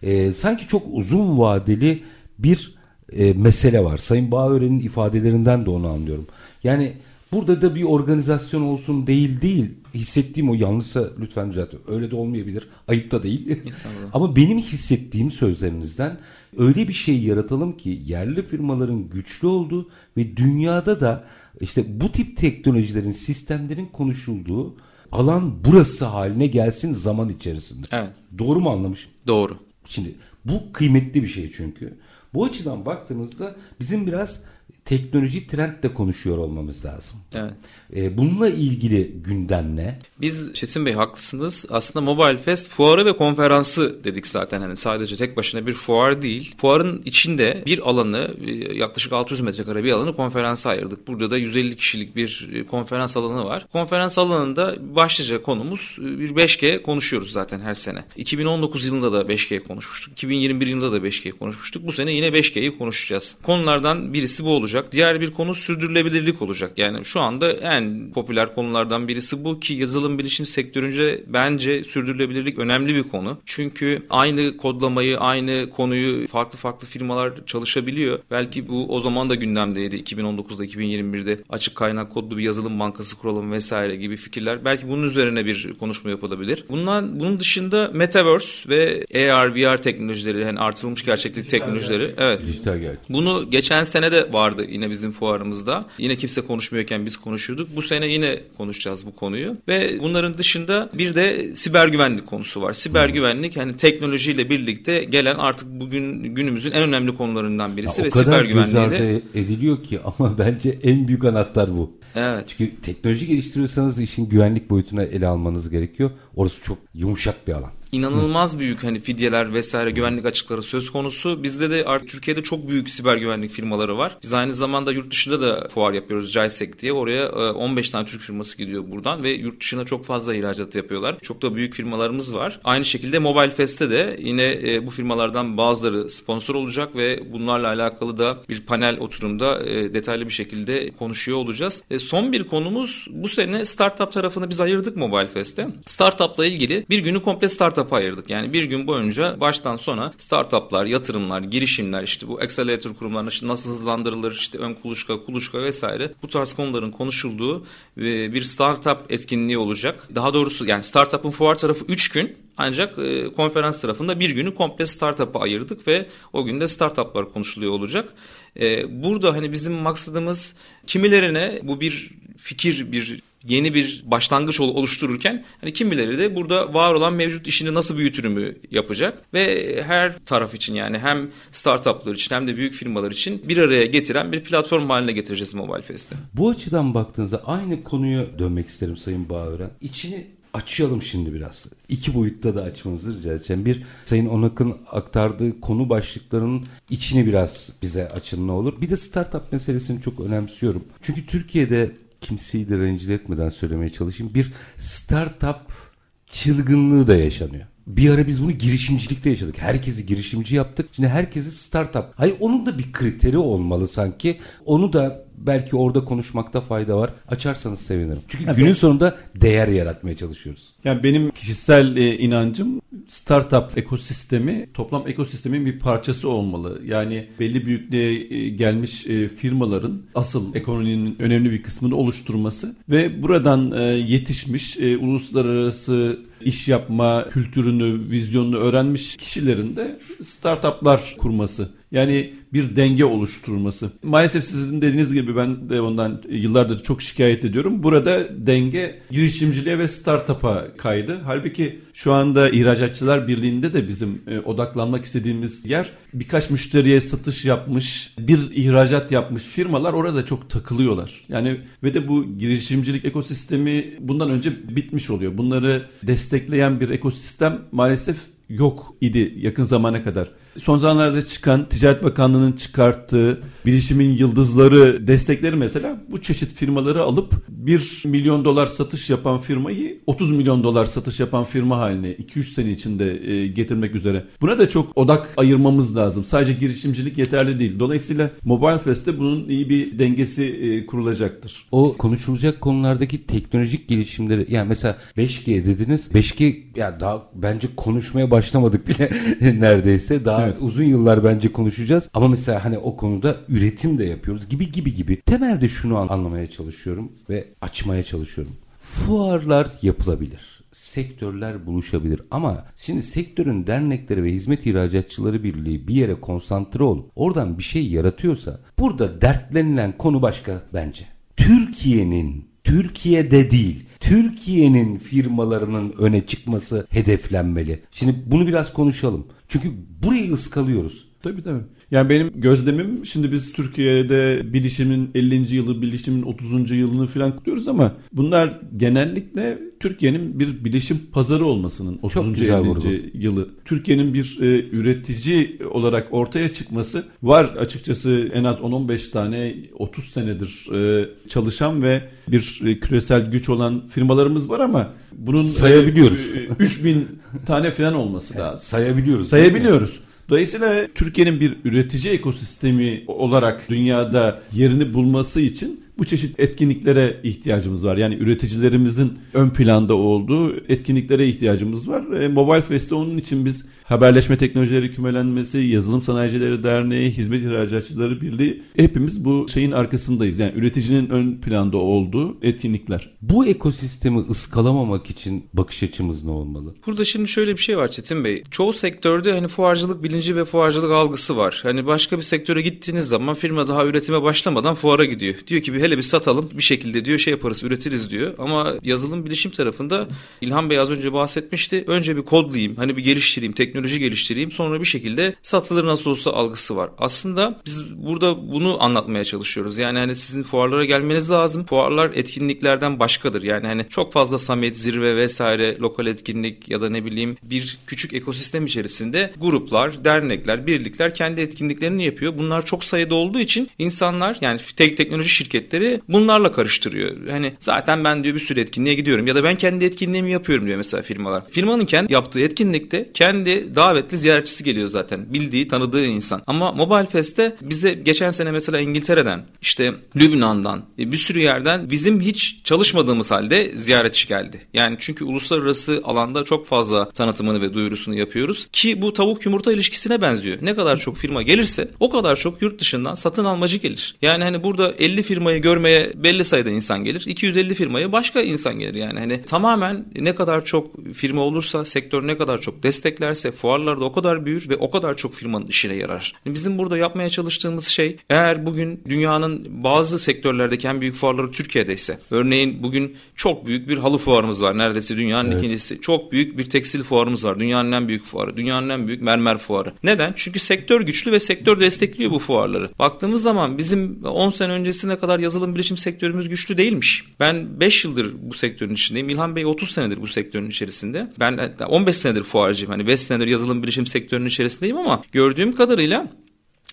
e, sanki çok uzun vadeli bir e, mesele var. Sayın Bağören'in ifadelerinden de onu anlıyorum. Yani burada da bir organizasyon olsun değil değil. Hissettiğim o yanlışsa lütfen düzeltin. Öyle de olmayabilir. Ayıp da değil. Ama benim hissettiğim sözlerinizden öyle bir şey yaratalım ki yerli firmaların güçlü olduğu ve dünyada da işte bu tip teknolojilerin, sistemlerin konuşulduğu alan burası haline gelsin zaman içerisinde. Evet. Doğru mu anlamışım? Doğru. Şimdi bu kıymetli bir şey çünkü. Bu açıdan baktığımızda bizim biraz teknoloji trendle konuşuyor olmamız lazım. Evet. Ee, bununla ilgili gündem ne? Biz Çetin Bey haklısınız. Aslında Mobile Fest fuarı ve konferansı dedik zaten. Hani sadece tek başına bir fuar değil. Fuarın içinde bir alanı e, yaklaşık 600 metrekare bir alanı konferansa ayırdık. Burada da 150 kişilik bir e, konferans alanı var. Konferans alanında başlıca konumuz e, bir 5G konuşuyoruz zaten her sene. 2019 yılında da 5G konuşmuştuk. 2021 yılında da 5G konuşmuştuk. Bu sene yine 5G'yi konuşacağız. Konulardan birisi bu olacak. Diğer bir konu sürdürülebilirlik olacak. Yani şu anda en popüler konulardan birisi bu ki yazılım bilişim sektörünce bence sürdürülebilirlik önemli bir konu. Çünkü aynı kodlamayı, aynı konuyu farklı farklı firmalar çalışabiliyor. Belki bu o zaman da gündemdeydi 2019'da 2021'de açık kaynak kodlu bir yazılım bankası kuralım vesaire gibi fikirler. Belki bunun üzerine bir konuşma yapılabilir. Bundan bunun dışında Metaverse ve AR VR teknolojileri yani artırılmış gerçeklik teknolojileri evet Dijital gerçek. bunu geçen sene de vardı yine bizim fuarımızda. Yine kimse konuşmuyorken biz konuşuyorduk. Bu sene yine konuşacağız bu konuyu. Ve bunların dışında bir de siber güvenlik konusu var. Siber güvenlik hani teknolojiyle birlikte gelen artık bugün günümüzün en önemli konularından birisi Ya ve siber güvenliği de ediliyor ki ama bence en büyük anahtar bu. Evet. Çünkü teknoloji geliştiriyorsanız işin güvenlik boyutuna ele almanız gerekiyor. Orası çok yumuşak bir alan. İnanılmaz büyük hani fidyeler vesaire güvenlik açıkları söz konusu. Bizde de artık Türkiye'de çok büyük siber güvenlik firmaları var. Biz aynı zamanda yurt dışında da fuar yapıyoruz JISEC diye. Oraya 15 e, tane Türk firması gidiyor buradan ve yurt dışına çok fazla ihracat yapıyorlar. Çok da büyük firmalarımız var. Aynı şekilde Mobile Fest'te de yine e, bu firmalardan bazıları sponsor olacak ve bunlarla alakalı da bir panel oturumda e, detaylı bir şekilde konuşuyor olacağız. Son bir konumuz bu sene startup tarafını biz ayırdık Mobile Fest'te. Startup'la ilgili bir günü komple startup'a ayırdık. Yani bir gün boyunca baştan sona startuplar, yatırımlar, girişimler işte bu accelerator kurumlarına nasıl hızlandırılır işte ön kuluçka, kuluçka vesaire bu tarz konuların konuşulduğu bir startup etkinliği olacak. Daha doğrusu yani startup'ın fuar tarafı 3 gün ancak e, konferans tarafında bir günü komple startup'a ayırdık ve o günde startuplar konuşuluyor olacak. E, burada hani bizim maksadımız kimilerine bu bir fikir, bir yeni bir başlangıç oluştururken hani kimileri de burada var olan mevcut işini nasıl büyütürümü yapacak ve her taraf için yani hem startuplar için hem de büyük firmalar için bir araya getiren bir platform haline getireceğiz Mobile Fest'i. Bu açıdan baktığınızda aynı konuya dönmek isterim Sayın Bağören. İçini açalım şimdi biraz. İki boyutta da açmanızı rica edeceğim. Bir, Sayın Onak'ın aktardığı konu başlıklarının içini biraz bize açın ne olur. Bir de startup meselesini çok önemsiyorum. Çünkü Türkiye'de kimseyi de rencide etmeden söylemeye çalışayım. Bir startup çılgınlığı da yaşanıyor. Bir ara biz bunu girişimcilikte yaşadık. Herkesi girişimci yaptık. Şimdi herkesi startup. Hayır onun da bir kriteri olmalı sanki. Onu da belki orada konuşmakta fayda var. Açarsanız sevinirim. Çünkü evet. günün sonunda değer yaratmaya çalışıyoruz. Yani benim kişisel e, inancım startup ekosistemi toplam ekosistemin bir parçası olmalı. Yani belli büyüklüğe e, gelmiş e, firmaların asıl ekonominin önemli bir kısmını oluşturması ve buradan e, yetişmiş e, uluslararası iş yapma kültürünü, vizyonunu öğrenmiş kişilerin de startuplar kurması. Yani bir denge oluşturulması. Maalesef sizin dediğiniz gibi ben de ondan yıllardır çok şikayet ediyorum. Burada denge girişimciliğe ve startup'a kaydı. Halbuki şu anda İhracatçılar Birliği'nde de bizim e, odaklanmak istediğimiz yer birkaç müşteriye satış yapmış, bir ihracat yapmış firmalar orada çok takılıyorlar. Yani ve de bu girişimcilik ekosistemi bundan önce bitmiş oluyor. Bunları destekleyen bir ekosistem maalesef yok idi yakın zamana kadar. Son zamanlarda çıkan Ticaret Bakanlığı'nın çıkarttığı bilişimin yıldızları destekleri mesela bu çeşit firmaları alıp 1 milyon dolar satış yapan firmayı 30 milyon dolar satış yapan firma haline 2-3 sene içinde e, getirmek üzere. Buna da çok odak ayırmamız lazım. Sadece girişimcilik yeterli değil. Dolayısıyla Mobile Fest'te bunun iyi bir dengesi e, kurulacaktır. O konuşulacak konulardaki teknolojik gelişimleri yani mesela 5G dediniz. 5G ya daha bence konuşmaya başlamadık bile neredeyse. Daha Evet uzun yıllar bence konuşacağız. Ama mesela hani o konuda üretim de yapıyoruz gibi gibi gibi. Temelde şunu anlamaya çalışıyorum ve açmaya çalışıyorum. Fuarlar yapılabilir sektörler buluşabilir ama şimdi sektörün dernekleri ve hizmet ihracatçıları birliği bir yere konsantre olup oradan bir şey yaratıyorsa burada dertlenilen konu başka bence. Türkiye'nin Türkiye'de değil Türkiye'nin firmalarının öne çıkması hedeflenmeli. Şimdi bunu biraz konuşalım. Çünkü burayı ıskalıyoruz. Tabii tabii. Yani benim gözlemim şimdi biz Türkiye'de bilişimin 50. yılı, bilişimin 30. yılını falan kutluyoruz ama bunlar genellikle Türkiye'nin bir bilişim pazarı olmasının 30. 50. Vurgu. yılı. Türkiye'nin bir e, üretici olarak ortaya çıkması var açıkçası en az 10-15 tane 30 senedir e, çalışan ve bir e, küresel güç olan firmalarımız var ama bunun sayabiliyoruz. E, 3000 tane falan olması lazım. Sayabiliyoruz. Sayabiliyoruz. Dolayısıyla Türkiye'nin bir üretici ekosistemi olarak dünyada yerini bulması için bu çeşit etkinliklere ihtiyacımız var. Yani üreticilerimizin ön planda olduğu etkinliklere ihtiyacımız var. E, Mobile Fest'te onun için biz Haberleşme Teknolojileri Kümelenmesi, Yazılım Sanayicileri Derneği, Hizmet İhracatçıları Birliği hepimiz bu şeyin arkasındayız. Yani üreticinin ön planda olduğu etkinlikler. Bu ekosistemi ıskalamamak için bakış açımız ne olmalı? Burada şimdi şöyle bir şey var Çetin Bey. Çoğu sektörde hani fuarcılık bilinci ve fuarcılık algısı var. Hani başka bir sektöre gittiğiniz zaman firma daha üretime başlamadan fuara gidiyor. Diyor ki bir hele hele bir satalım bir şekilde diyor şey yaparız üretiriz diyor. Ama yazılım bilişim tarafında İlhan Bey az önce bahsetmişti. Önce bir kodlayayım hani bir geliştireyim teknoloji geliştireyim sonra bir şekilde satılır nasıl olsa algısı var. Aslında biz burada bunu anlatmaya çalışıyoruz. Yani hani sizin fuarlara gelmeniz lazım. Fuarlar etkinliklerden başkadır. Yani hani çok fazla summit, zirve vesaire lokal etkinlik ya da ne bileyim bir küçük ekosistem içerisinde gruplar, dernekler, birlikler kendi etkinliklerini yapıyor. Bunlar çok sayıda olduğu için insanlar yani tek teknoloji şirketleri bunlarla karıştırıyor. Hani zaten ben diyor bir sürü etkinliğe gidiyorum ya da ben kendi etkinliğimi yapıyorum diyor mesela firmalar. Firmanın kendi yaptığı etkinlikte kendi davetli ziyaretçisi geliyor zaten. Bildiği, tanıdığı insan. Ama Mobile Fest'te bize geçen sene mesela İngiltere'den, işte Lübnan'dan, e, bir sürü yerden bizim hiç çalışmadığımız halde ziyaretçi geldi. Yani çünkü uluslararası alanda çok fazla tanıtımını ve duyurusunu yapıyoruz ki bu tavuk yumurta ilişkisine benziyor. Ne kadar çok firma gelirse o kadar çok yurt dışından satın almacı gelir. Yani hani burada 50 firmayı görmeye belli sayıda insan gelir. 250 firmaya başka insan gelir yani. Hani tamamen ne kadar çok firma olursa, sektör ne kadar çok desteklerse fuarlarda o kadar büyür ve o kadar çok firmanın işine yarar. Yani bizim burada yapmaya çalıştığımız şey eğer bugün dünyanın bazı sektörlerdeki en büyük fuarları Türkiye'de ise örneğin bugün çok büyük bir halı fuarımız var. Neredeyse dünyanın evet. ikincisi. Çok büyük bir tekstil fuarımız var. Dünyanın en büyük fuarı. Dünyanın en büyük mermer fuarı. Neden? Çünkü sektör güçlü ve sektör destekliyor bu fuarları. Baktığımız zaman bizim 10 sene öncesine kadar yazılım bilişim sektörümüz güçlü değilmiş. Ben 5 yıldır bu sektörün içindeyim. İlhan Bey 30 senedir bu sektörün içerisinde. Ben 15 senedir fuarcıyım. Hani 5 senedir yazılım bilişim sektörünün içerisindeyim ama gördüğüm kadarıyla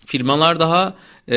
firmalar daha e,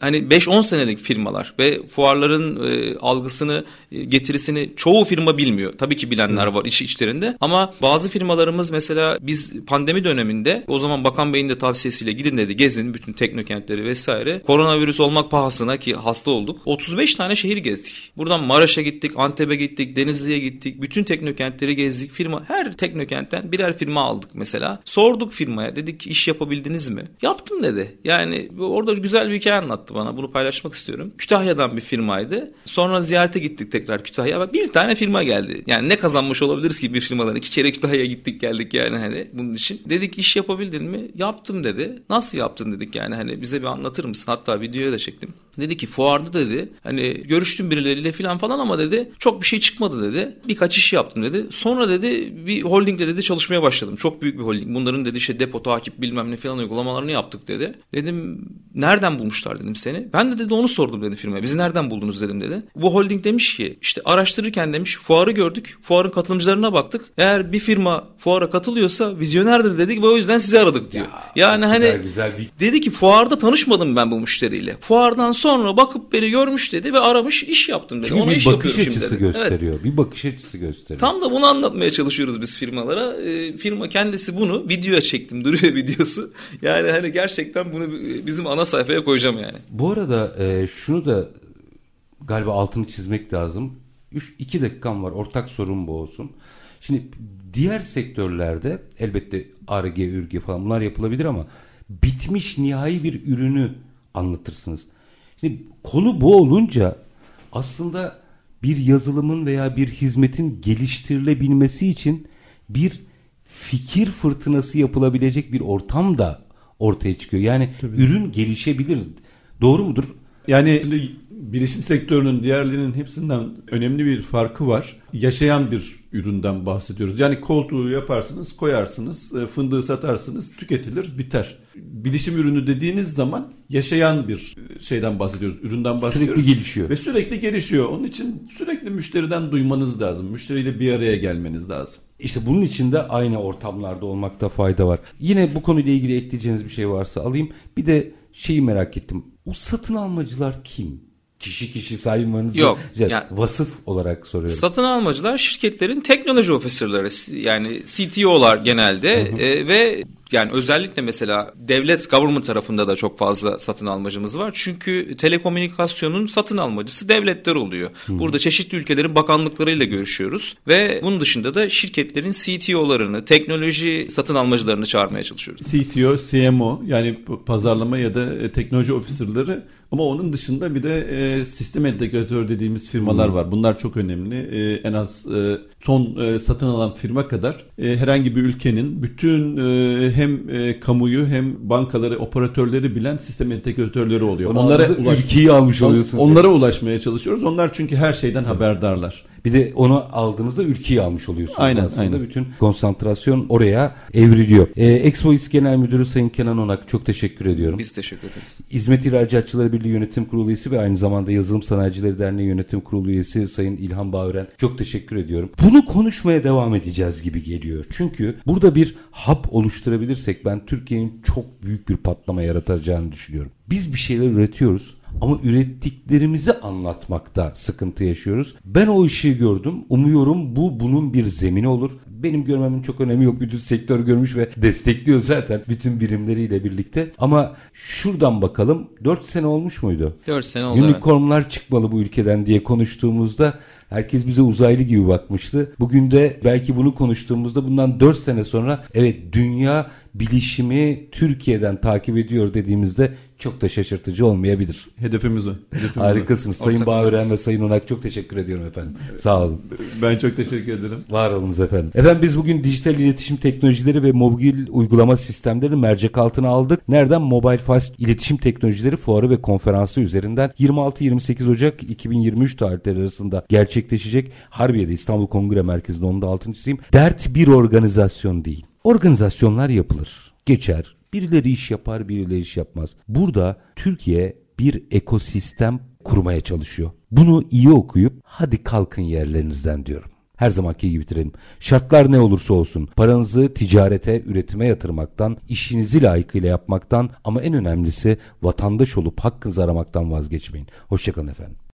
hani 5-10 senelik firmalar ve fuarların e, algısını e, getirisini çoğu firma bilmiyor. Tabii ki bilenler var iş içlerinde ama bazı firmalarımız mesela biz pandemi döneminde o zaman Bakan Bey'in de tavsiyesiyle gidin dedi gezin bütün teknokentleri vesaire. Koronavirüs olmak pahasına ki hasta olduk. 35 tane şehir gezdik. Buradan Maraş'a gittik, Antep'e gittik, Denizli'ye gittik. Bütün teknokentleri gezdik. Firma her teknokentten birer firma aldık mesela. Sorduk firmaya dedik ki iş yapabildiniz mi? Yaptım dedi. Yani orada güzel bir hikaye anlattı bana. Bunu paylaşmak istiyorum. Kütahya'dan bir firmaydı. Sonra ziyarete gittik tekrar Kütahya. Bir tane firma geldi. Yani ne kazanmış olabiliriz ki bir firmadan? İki kere Kütahya'ya gittik geldik yani hani bunun için. Dedik iş yapabildin mi? Yaptım dedi. Nasıl yaptın dedik yani hani bize bir anlatır mısın? Hatta videoya da çektim. Dedi ki fuarda dedi hani görüştüm birileriyle falan falan ama dedi çok bir şey çıkmadı dedi. Birkaç iş yaptım dedi. Sonra dedi bir holdingle dedi çalışmaya başladım. Çok büyük bir holding. Bunların dedi işte depo takip bilmem ne falan uygulamalarını yaptık dedi. Dedim nereden bulmuşlar dedim seni. Ben de dedi onu sordum dedi firmaya. Bizi nereden buldunuz dedim dedi. Bu holding demiş ki işte araştırırken demiş fuarı gördük. Fuarın katılımcılarına baktık. Eğer bir firma fuara katılıyorsa vizyonerdir dedik ve o yüzden sizi aradık diyor. Ya, yani hani güzel, güzel bir... dedi ki fuarda tanışmadım ben bu müşteriyle. Fuardan sonra bakıp beni görmüş dedi ve aramış iş yaptım dedi. Çünkü Ona bir iş bakış açısı şimdi gösteriyor. Evet. Bir bakış açısı gösteriyor. Tam da bunu anlatmaya çalışıyoruz biz firmalara. E, firma kendisi bunu videoya çektim duruyor videosu. Yani hani gerçekten bunu bizim ana sayfaya koyacağım yani. Bu arada e, şunu da galiba altını çizmek lazım. 3 2 dakikam var. Ortak sorun bu olsun. Şimdi diğer sektörlerde elbette ARG, ÜRG falan bunlar yapılabilir ama bitmiş nihai bir ürünü anlatırsınız. Şimdi konu bu olunca aslında bir yazılımın veya bir hizmetin geliştirilebilmesi için bir fikir fırtınası yapılabilecek bir ortam da ortaya çıkıyor. Yani Tabii. ürün gelişebilir. Doğru mudur? Yani bilişim sektörünün diğerlerinin hepsinden önemli bir farkı var. Yaşayan bir üründen bahsediyoruz. Yani koltuğu yaparsınız, koyarsınız, e, fındığı satarsınız, tüketilir, biter. Bilişim ürünü dediğiniz zaman yaşayan bir şeyden bahsediyoruz, üründen bahsediyoruz. Sürekli gelişiyor. Ve sürekli gelişiyor. Onun için sürekli müşteriden duymanız lazım. Müşteriyle bir araya gelmeniz lazım. İşte bunun için de aynı ortamlarda olmakta fayda var. Yine bu konuyla ilgili ekleyeceğiniz bir şey varsa alayım. Bir de şeyi merak ettim. O satın almacılar kim? Kişi kişi saymanızı Yok, yani, vasıf olarak soruyorum. Satın almacılar şirketlerin teknoloji ofisörleri yani CTO'lar genelde hı hı. E, ve yani özellikle mesela devlet government tarafında da çok fazla satın almacımız var. Çünkü telekomünikasyonun satın almacısı devletler oluyor. Hmm. Burada çeşitli ülkelerin bakanlıklarıyla görüşüyoruz ve bunun dışında da şirketlerin CTO'larını, teknoloji satın almacılarını çağırmaya çalışıyoruz. CTO, CMO yani pazarlama ya da e, teknoloji ofisörleri Ama onun dışında bir de e, sistem entegratör dediğimiz firmalar hmm. var. Bunlar çok önemli. E, en az e, son e, satın alan firma kadar e, herhangi bir ülkenin bütün e, hem e, kamuyu hem bankaları, operatörleri bilen sistem entegratörleri oluyor. Onlara ülkeyi almış oluyorsunuz. Onlara yani. ulaşmaya çalışıyoruz. Onlar çünkü her şeyden evet. haberdarlar. Bir de onu aldığınızda ülkeyi almış oluyorsunuz. Aynen, Aslında aynen. bütün konsantrasyon oraya evriliyor. E, Expo İS Genel Müdürü Sayın Kenan Onak çok teşekkür ediyorum. Biz teşekkür ederiz. Hizmet İhracatçıları Birliği Yönetim Kurulu üyesi ve aynı zamanda Yazılım Sanayicileri Derneği Yönetim Kurulu üyesi Sayın İlhan Bağören çok teşekkür ediyorum. Bunu konuşmaya devam edeceğiz gibi geliyor. Çünkü burada bir hap oluşturabilirsek ben Türkiye'nin çok büyük bir patlama yaratacağını düşünüyorum. Biz bir şeyler üretiyoruz ama ürettiklerimizi anlatmakta sıkıntı yaşıyoruz. Ben o ışığı gördüm. Umuyorum bu bunun bir zemini olur. Benim görmemin çok önemi yok. Bütün sektör görmüş ve destekliyor zaten bütün birimleriyle birlikte. Ama şuradan bakalım 4 sene olmuş muydu? 4 sene oldu. Unicornlar evet. çıkmalı bu ülkeden diye konuştuğumuzda Herkes bize uzaylı gibi bakmıştı. Bugün de belki bunu konuştuğumuzda bundan 4 sene sonra evet dünya bilişimi Türkiye'den takip ediyor dediğimizde çok da şaşırtıcı olmayabilir. Hedefimiz o. Hedefimiz Harikasınız. O. Sayın Bağören ve Sayın Onak çok teşekkür ediyorum efendim. Sağ olun. Ben çok teşekkür ederim. Var olunuz efendim. Efendim biz bugün dijital iletişim teknolojileri ve mobil uygulama sistemlerini mercek altına aldık. Nereden? Mobile Fast İletişim Teknolojileri Fuarı ve Konferansı üzerinden 26-28 Ocak 2023 tarihleri arasında gerçekleşecek Harbiye'de İstanbul Kongre Merkezi'nde onun da altını çizeyim. Dert bir organizasyon değil. Organizasyonlar yapılır, geçer, Birileri iş yapar, birileri iş yapmaz. Burada Türkiye bir ekosistem kurmaya çalışıyor. Bunu iyi okuyup hadi kalkın yerlerinizden diyorum. Her zamanki gibi bitirelim. Şartlar ne olursa olsun paranızı ticarete, üretime yatırmaktan, işinizi layıkıyla yapmaktan ama en önemlisi vatandaş olup hakkınızı aramaktan vazgeçmeyin. Hoşçakalın efendim.